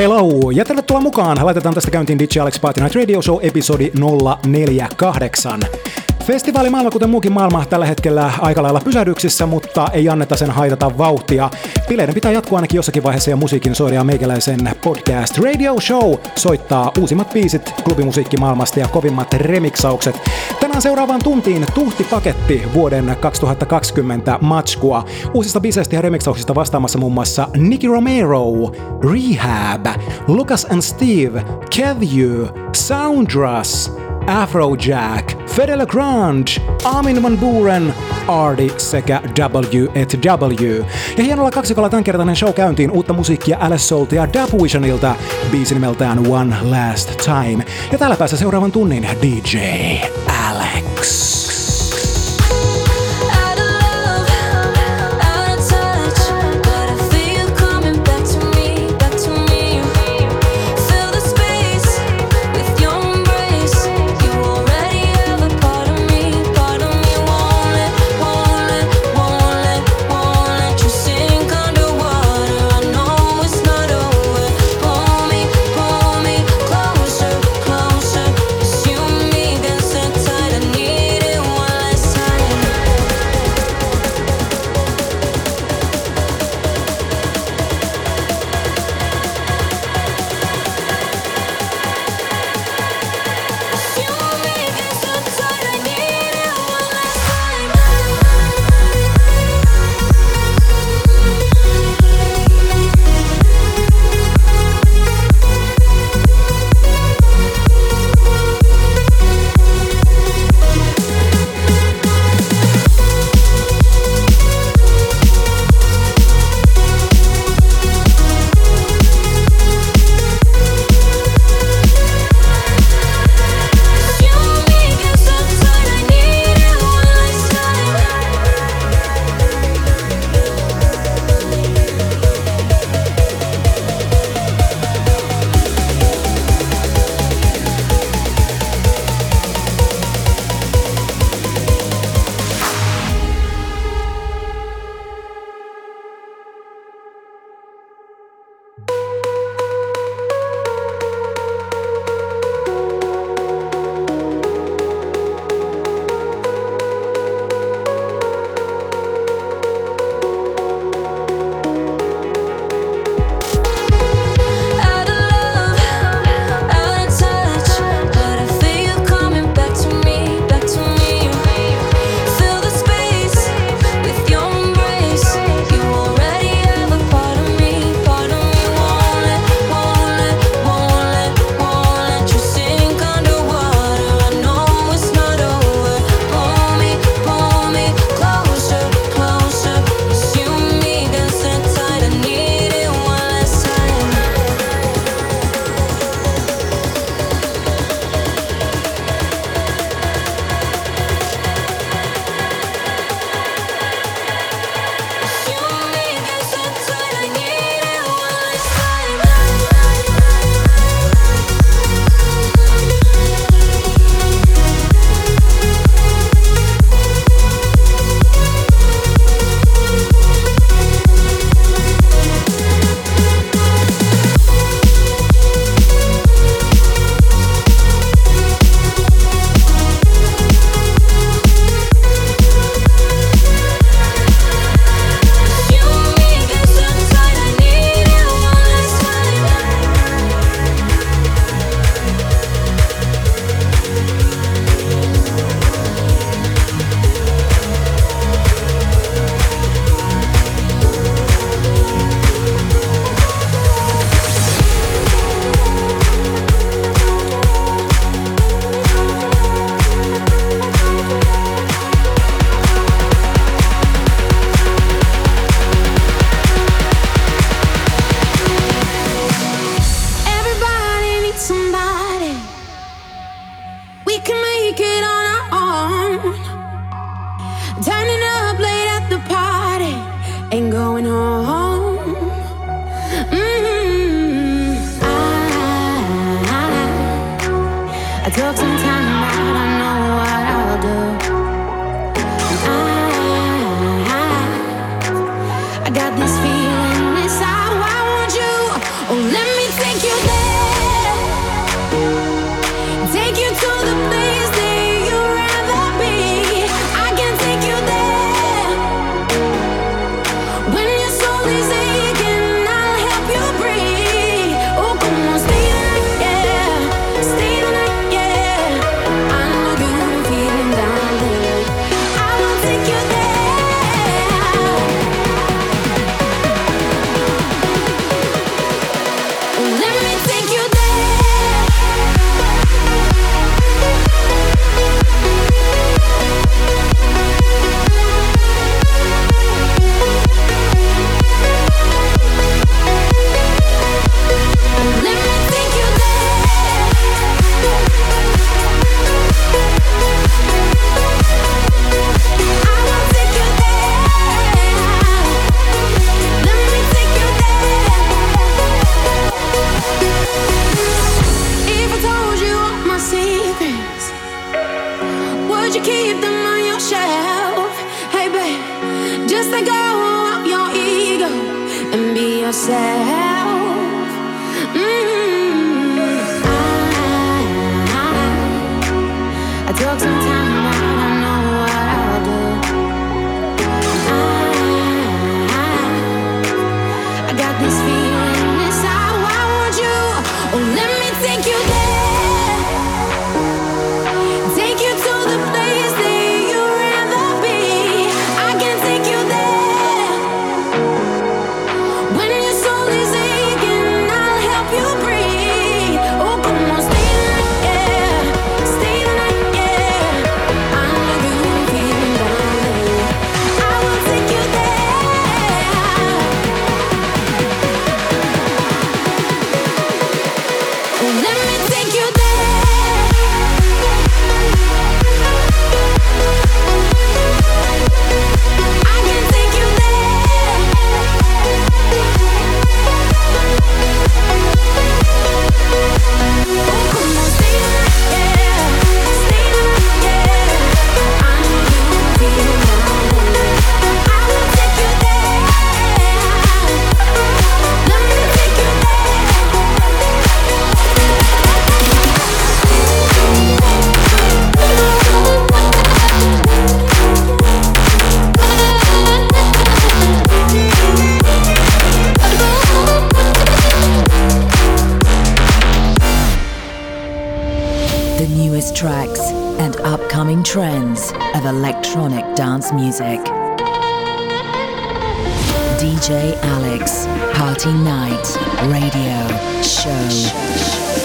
hello ja tervetuloa mukaan. Laitetaan tästä käyntiin DJ Alex Party Night Radio Show episodi 048. Festivaali maailma, kuten muukin maailma, tällä hetkellä aika lailla pysähdyksissä, mutta ei anneta sen haitata vauhtia. Bileiden pitää jatkua ainakin jossakin vaiheessa ja musiikin soiria meikäläisen podcast Radio Show soittaa uusimmat biisit klubimusiikkimaailmasta ja kovimmat remiksaukset. Tänään seuraavaan tuntiin tuhtipaketti vuoden 2020 matskua. Uusista biiseistä ja remiksauksista vastaamassa muun muassa Nicky Romero, Rehab, Lucas and Steve, Kevu, Soundruss, Afrojack, Fedele Grunge, Armin Van Buren, Ardi sekä W&W. Ja hienolla kaksikolla tämänkertainen show käyntiin uutta musiikkia Alice Soulta ja Dub Visionilta, biisi nimeltään One Last Time. Ja täällä päässä seuraavan tunnin DJ Alex. Music. DJ Alex, Party Night, Radio, Show.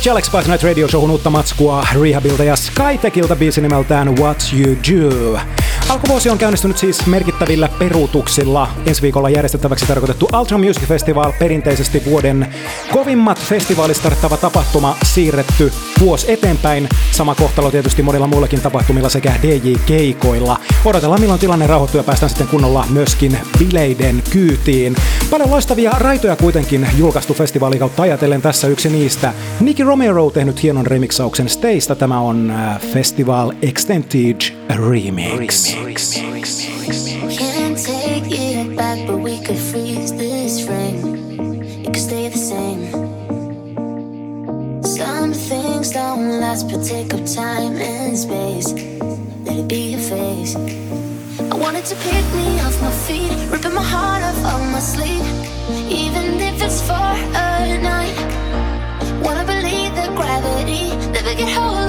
DJ Alex Spice Night Radio Showhun uutta matskua Rehabilta ja Skytekilta biisi nimeltään What You Do. Alkuvuosi on käynnistynyt siis merkittävillä peruutuksilla. Ensi viikolla järjestettäväksi tarkoitettu Ultra Music Festival, perinteisesti vuoden kovimmat festivalistarttava tapahtuma, siirretty vuosi eteenpäin. Sama kohtalo tietysti monilla muillakin tapahtumilla sekä DJ-keikoilla. Odotellaan milloin tilanne rauhoittuu ja päästään sitten kunnolla myöskin bileiden kyytiin. Paljon loistavia raitoja kuitenkin julkaistu festivaali kautta ajatellen tässä yksi niistä. Nicky Romero tehnyt hienon remixauksen Staysta. Tämä on äh, Festival Extended Remix. Can't take it back, but we could freeze this frame. It could stay the same. Some things don't last, but take up time and space. Let it be your face. I wanted to pick me off my feet, ripping my heart off of my sleeve, even if it's for a night. Wanna believe that gravity never get hold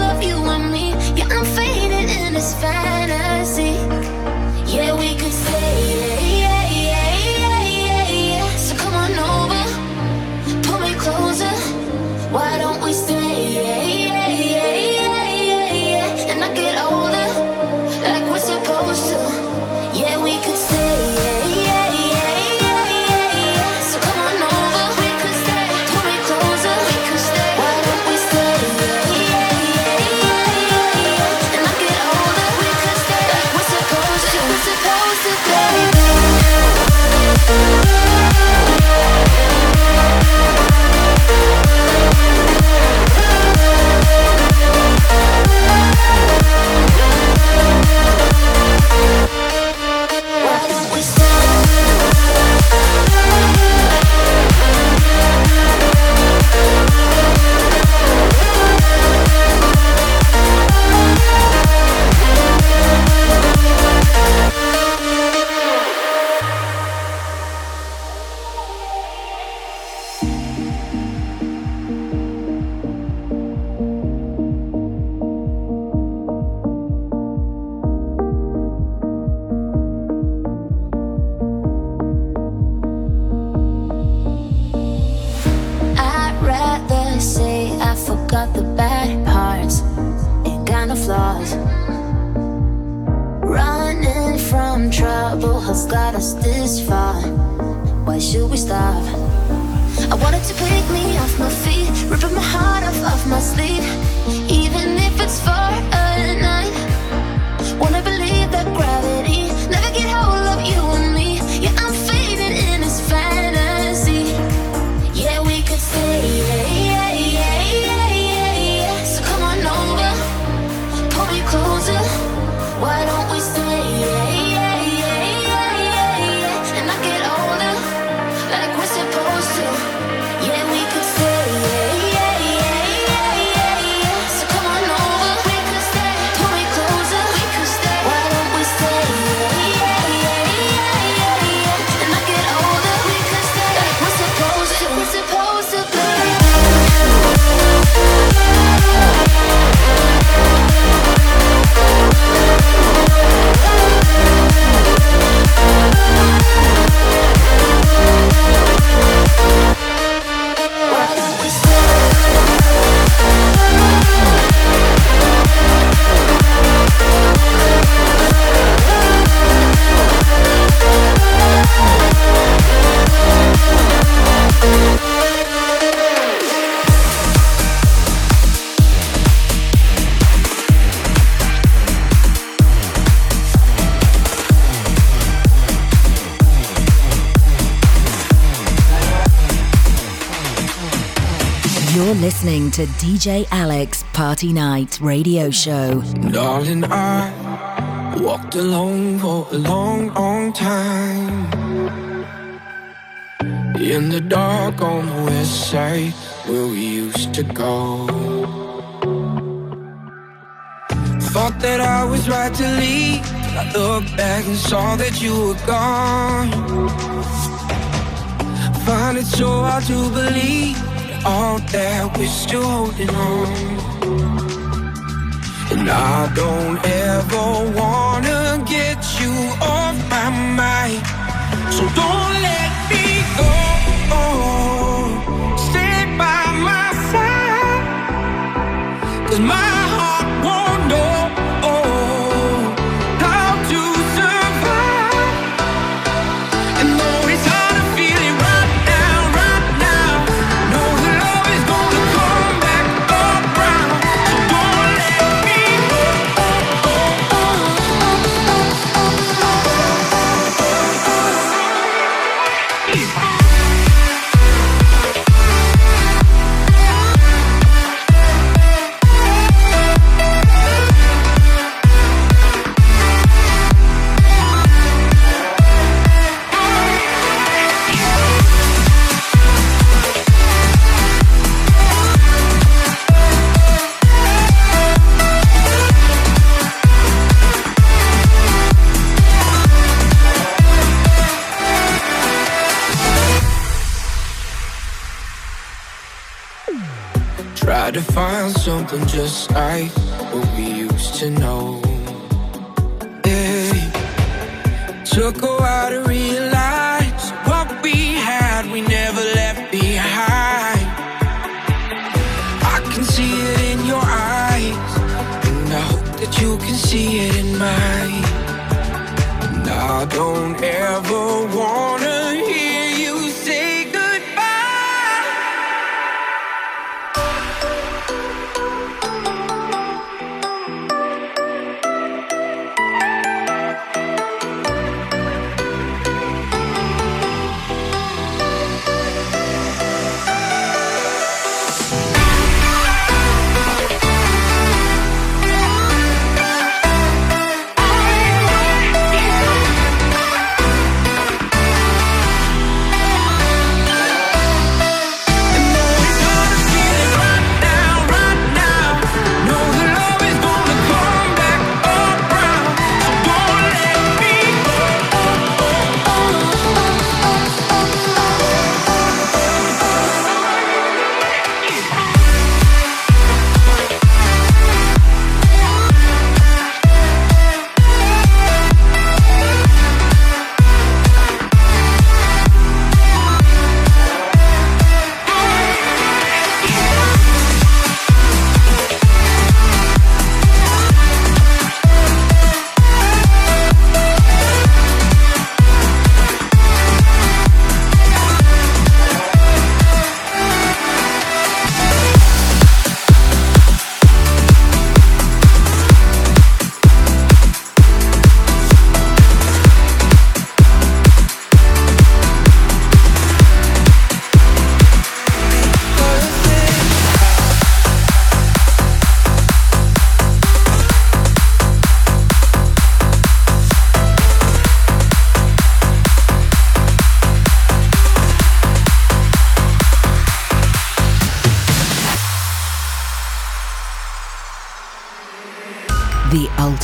to DJ Alex Party Night Radio Show. Darling, I walked alone for a long, long time. In the dark on the west side, where we used to go. Thought that I was right to leave. I looked back and saw that you were gone. Find it so hard to believe all that we're still holding on. And I don't ever wanna get you off my mind. So don't let me go. Stay by my side. Cause my I'm just ice.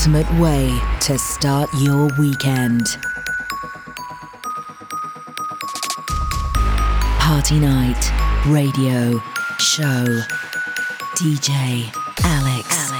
ultimate way to start your weekend. Party night, radio, show, DJ, Alex. Alex.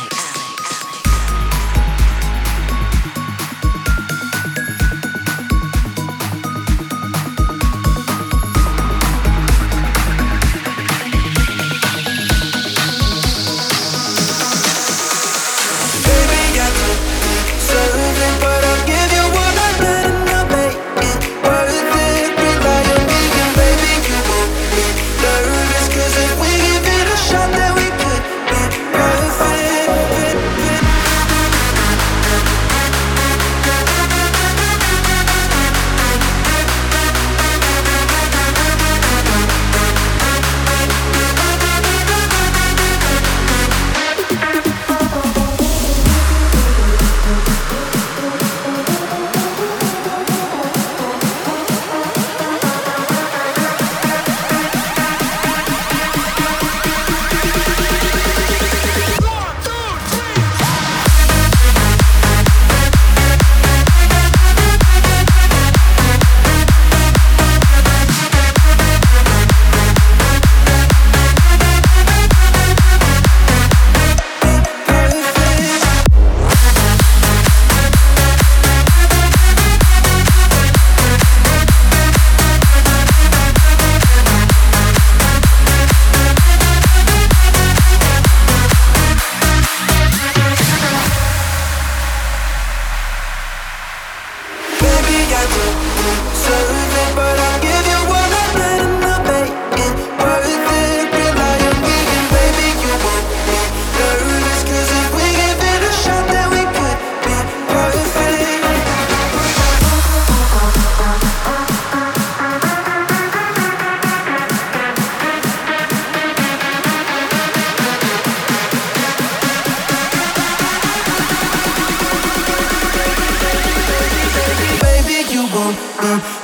boom, boom.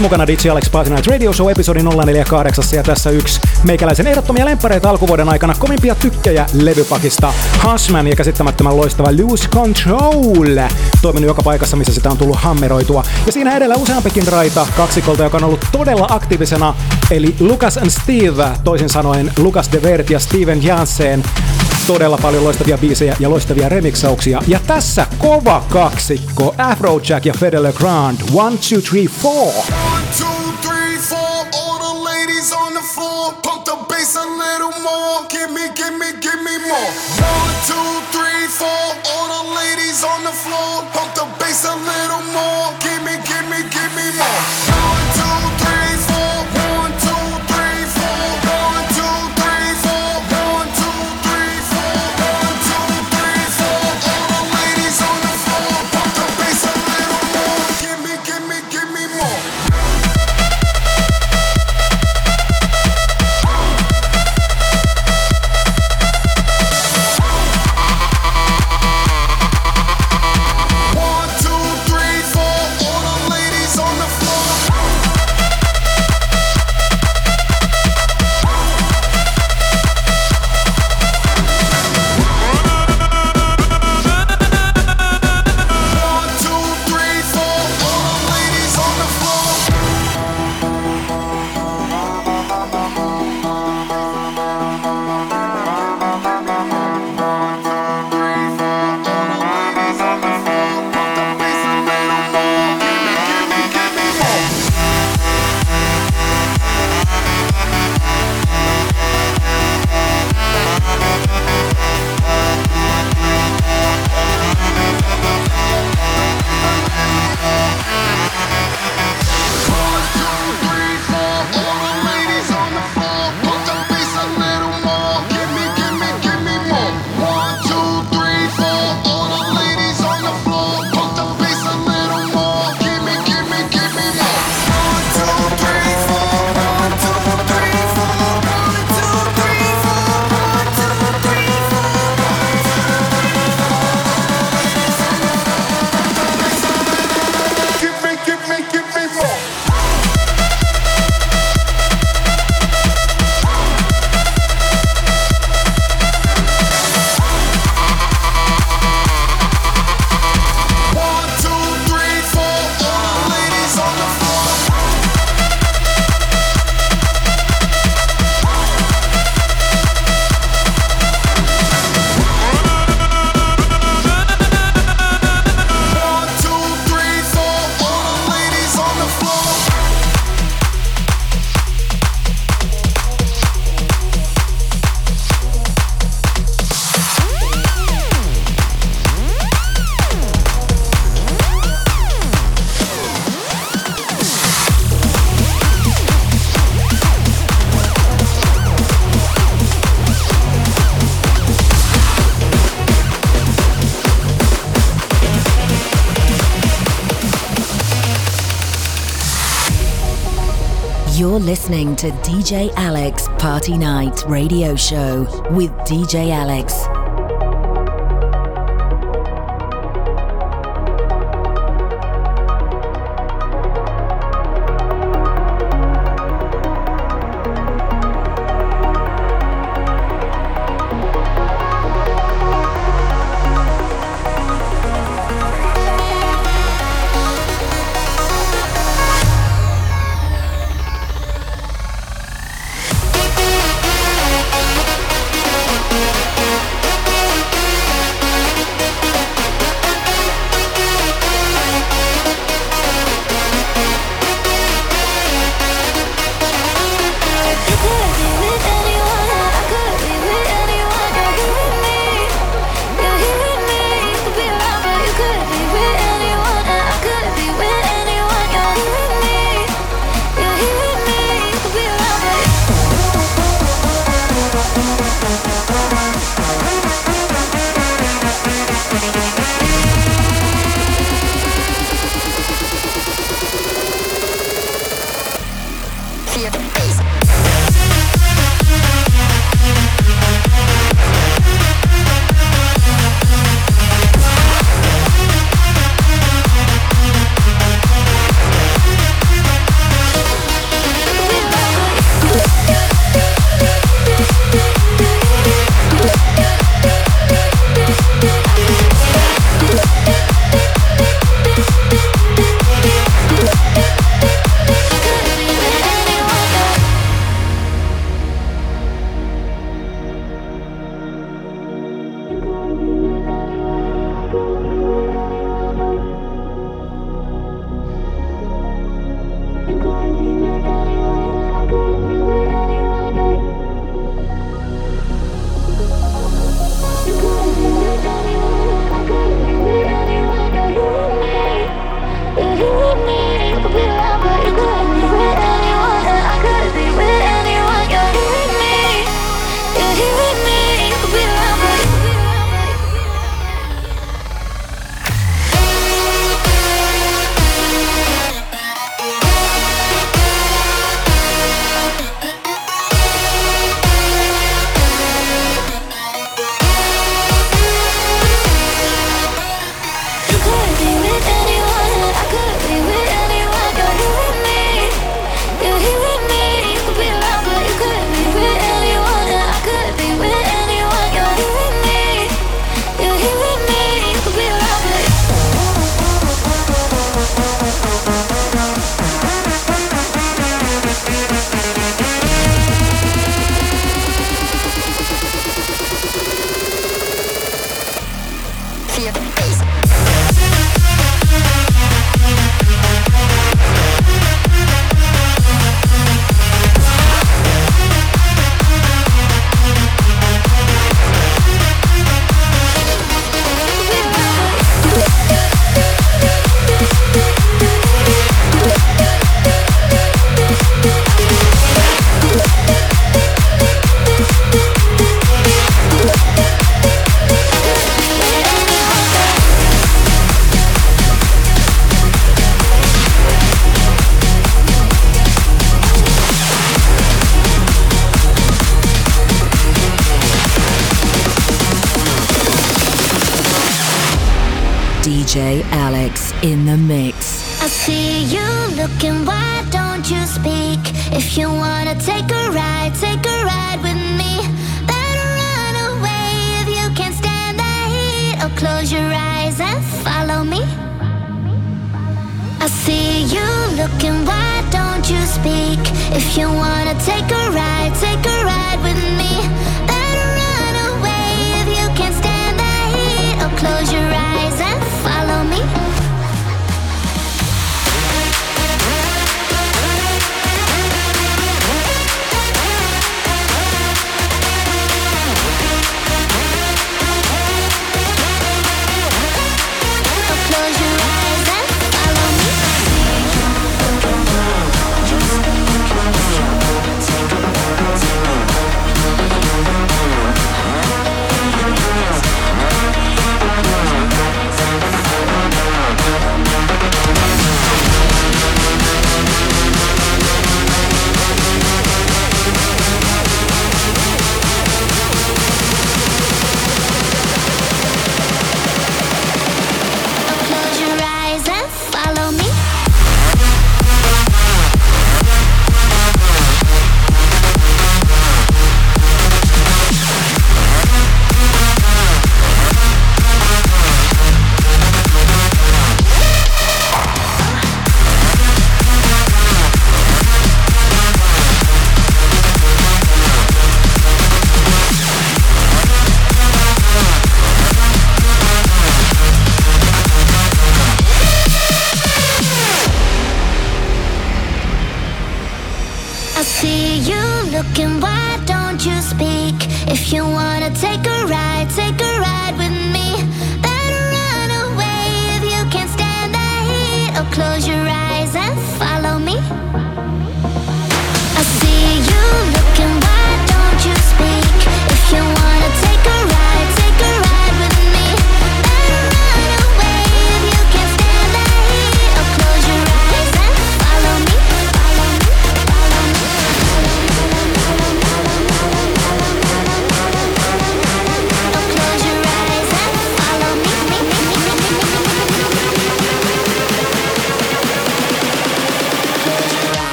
Mukana DJ Alex Night Radio Show episodi 048 ja tässä yksi meikäläisen ehdottomia lemppareita alkuvuoden aikana kovimpia tykkejä levypakista Hashman ja käsittämättömän loistava Lose Control. Toiminut joka paikassa, missä sitä on tullut hammeroitua. Ja siinä edellä useampikin raita kaksikolta, joka on ollut todella aktiivisena, eli Lucas and Steve, toisin sanoen Lucas de Vert ja Steven Janssen todella paljon loistavia biisejä ja loistavia remixauksia. Ja tässä kova kaksikko Afrojack ja Fedele Grand. One, two, three, four. One, two, three, four. All the ladies on the floor. Pump the bass a little more. Give give me more. One, two, three, four. All the ladies on the floor. Listening to DJ Alex Party Night Radio Show with DJ Alex.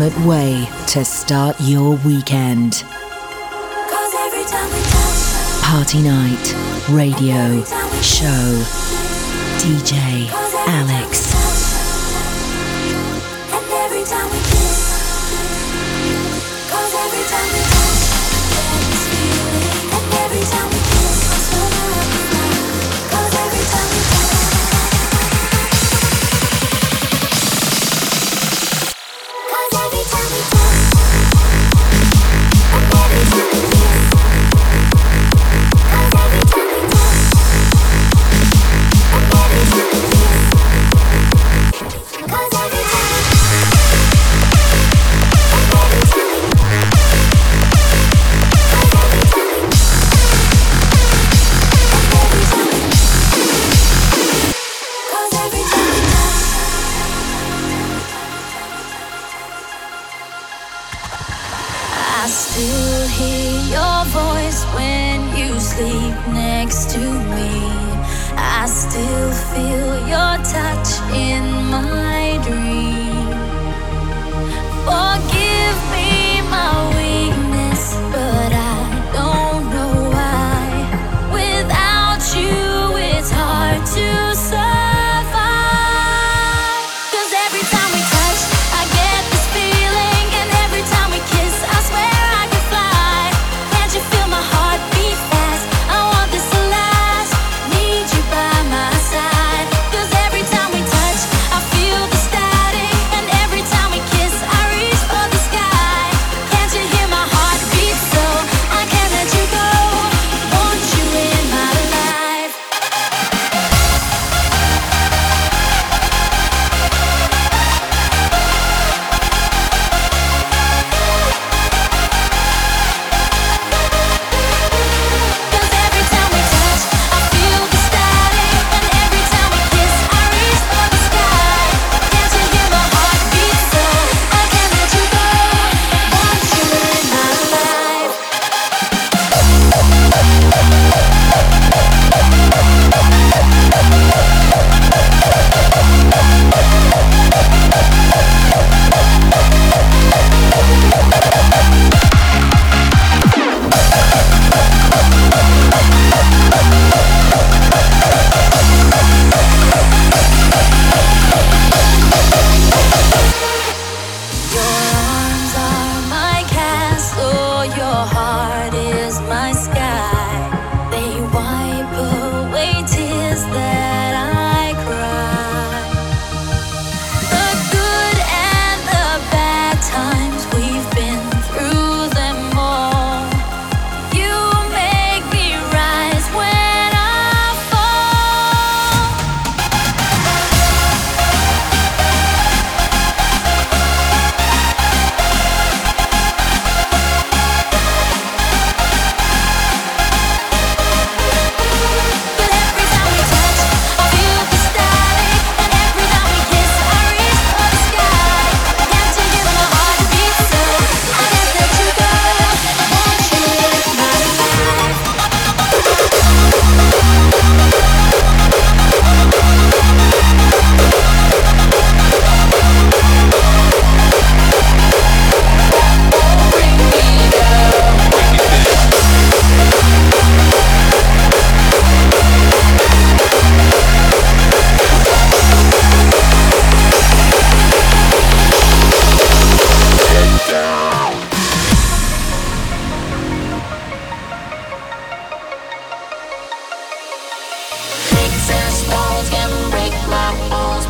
Ultimate way to start your weekend. Party Night Radio Show DJ Alex.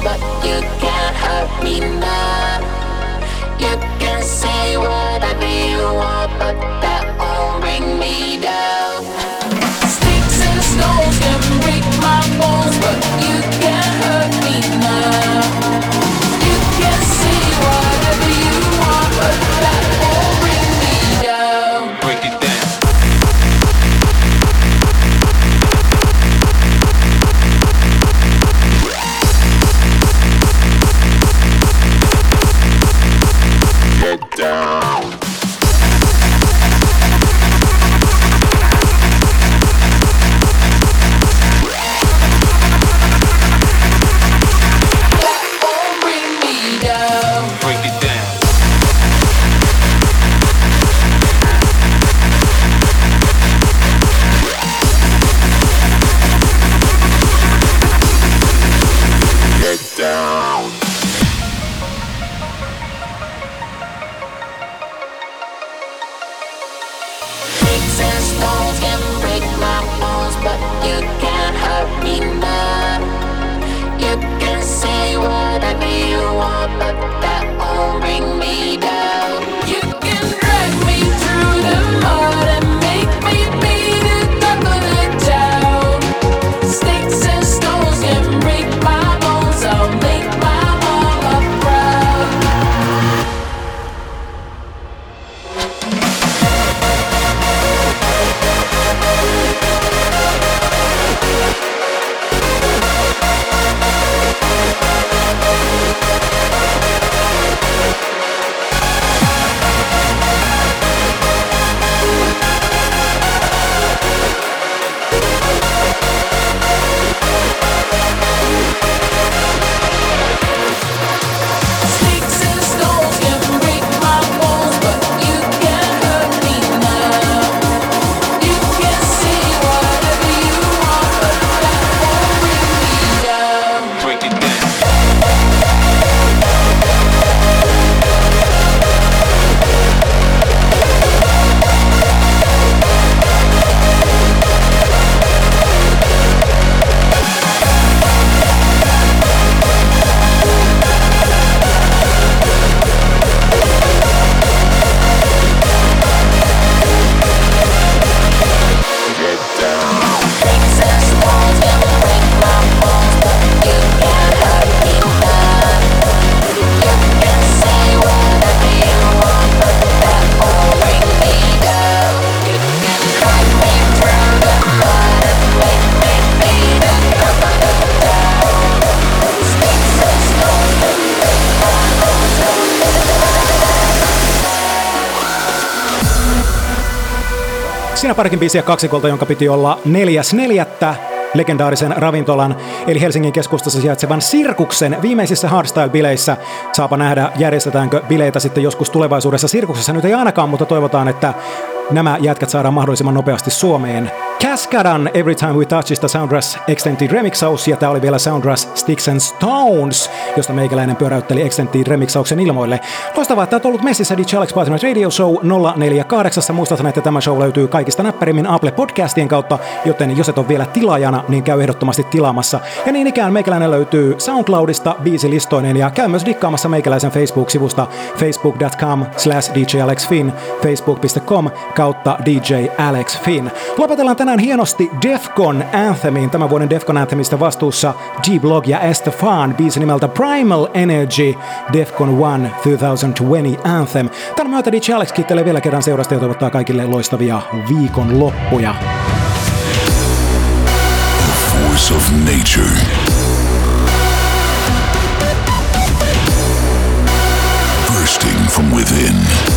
but you can't hurt me now. You can say what I you want, but that won't bring me down. Parikin biisiä kaksikolta, jonka piti olla neljäs neljättä legendaarisen ravintolan, eli Helsingin keskustassa sijaitsevan Sirkuksen viimeisissä hardstyle-bileissä. Saapa nähdä, järjestetäänkö bileitä sitten joskus tulevaisuudessa Sirkuksessa. Nyt ei ainakaan, mutta toivotaan, että nämä jätkät saadaan mahdollisimman nopeasti Suomeen. Cascadan Every Time We Touchista Soundrush Extended Remixaus, ja tämä oli vielä Soundrush Sticks and Stones, josta meikäläinen pyöräytteli Extended Remixauksen ilmoille. Loistavaa, että olet ollut messissä DJ Alex Platinum Radio Show 048. Muistathan, että tämä show löytyy kaikista näppärimmin Apple Podcastien kautta, joten jos et ole vielä tilaajana, niin käy ehdottomasti tilaamassa. Ja niin ikään meikäläinen löytyy SoundCloudista biisilistoinen ja käy myös dikkaamassa meikäläisen Facebook-sivusta facebook.com slash djalexfin, facebook.com kautta DJ Alex Finn. Lopetellaan tänään hienosti Defcon Anthemiin. Tämän vuoden Defcon Anthemista vastuussa G-Blog ja Estefan, biisi nimeltä Primal Energy, Defcon 1 2020 Anthem. Tämän myötä DJ Alex kiittelee vielä kerran seurasta ja toivottaa kaikille loistavia viikonloppuja. force of nature. Bursting from within.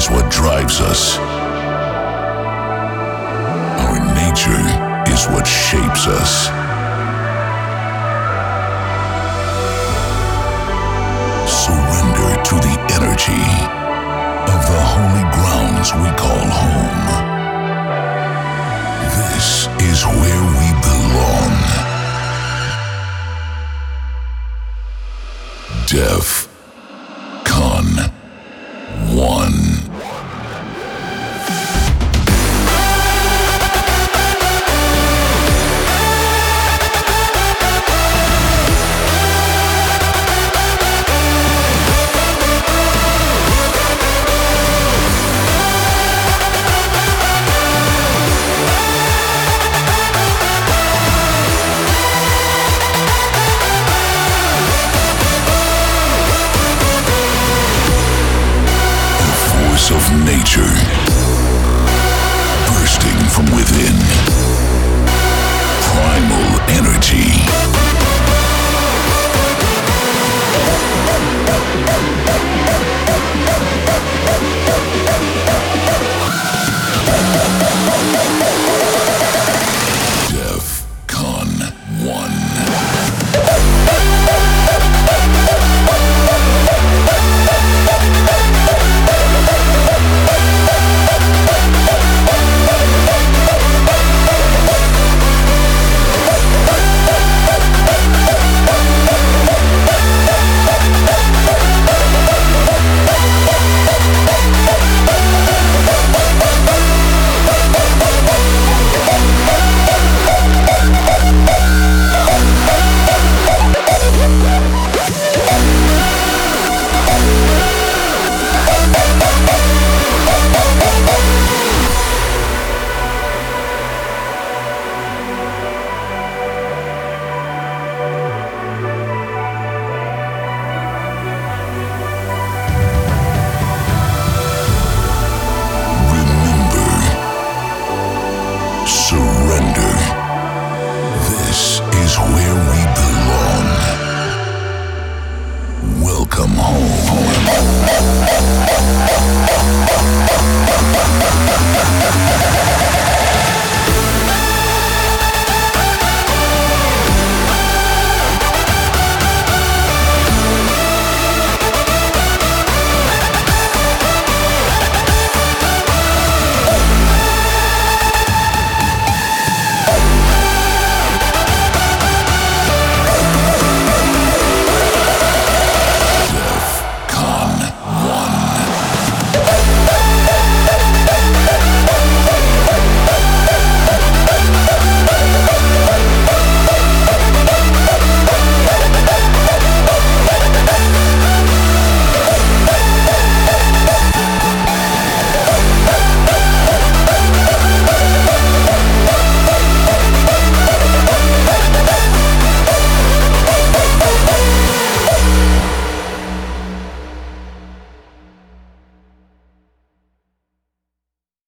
Is what drives us. Our nature is what shapes us. Surrender to the energy of the holy grounds we call home.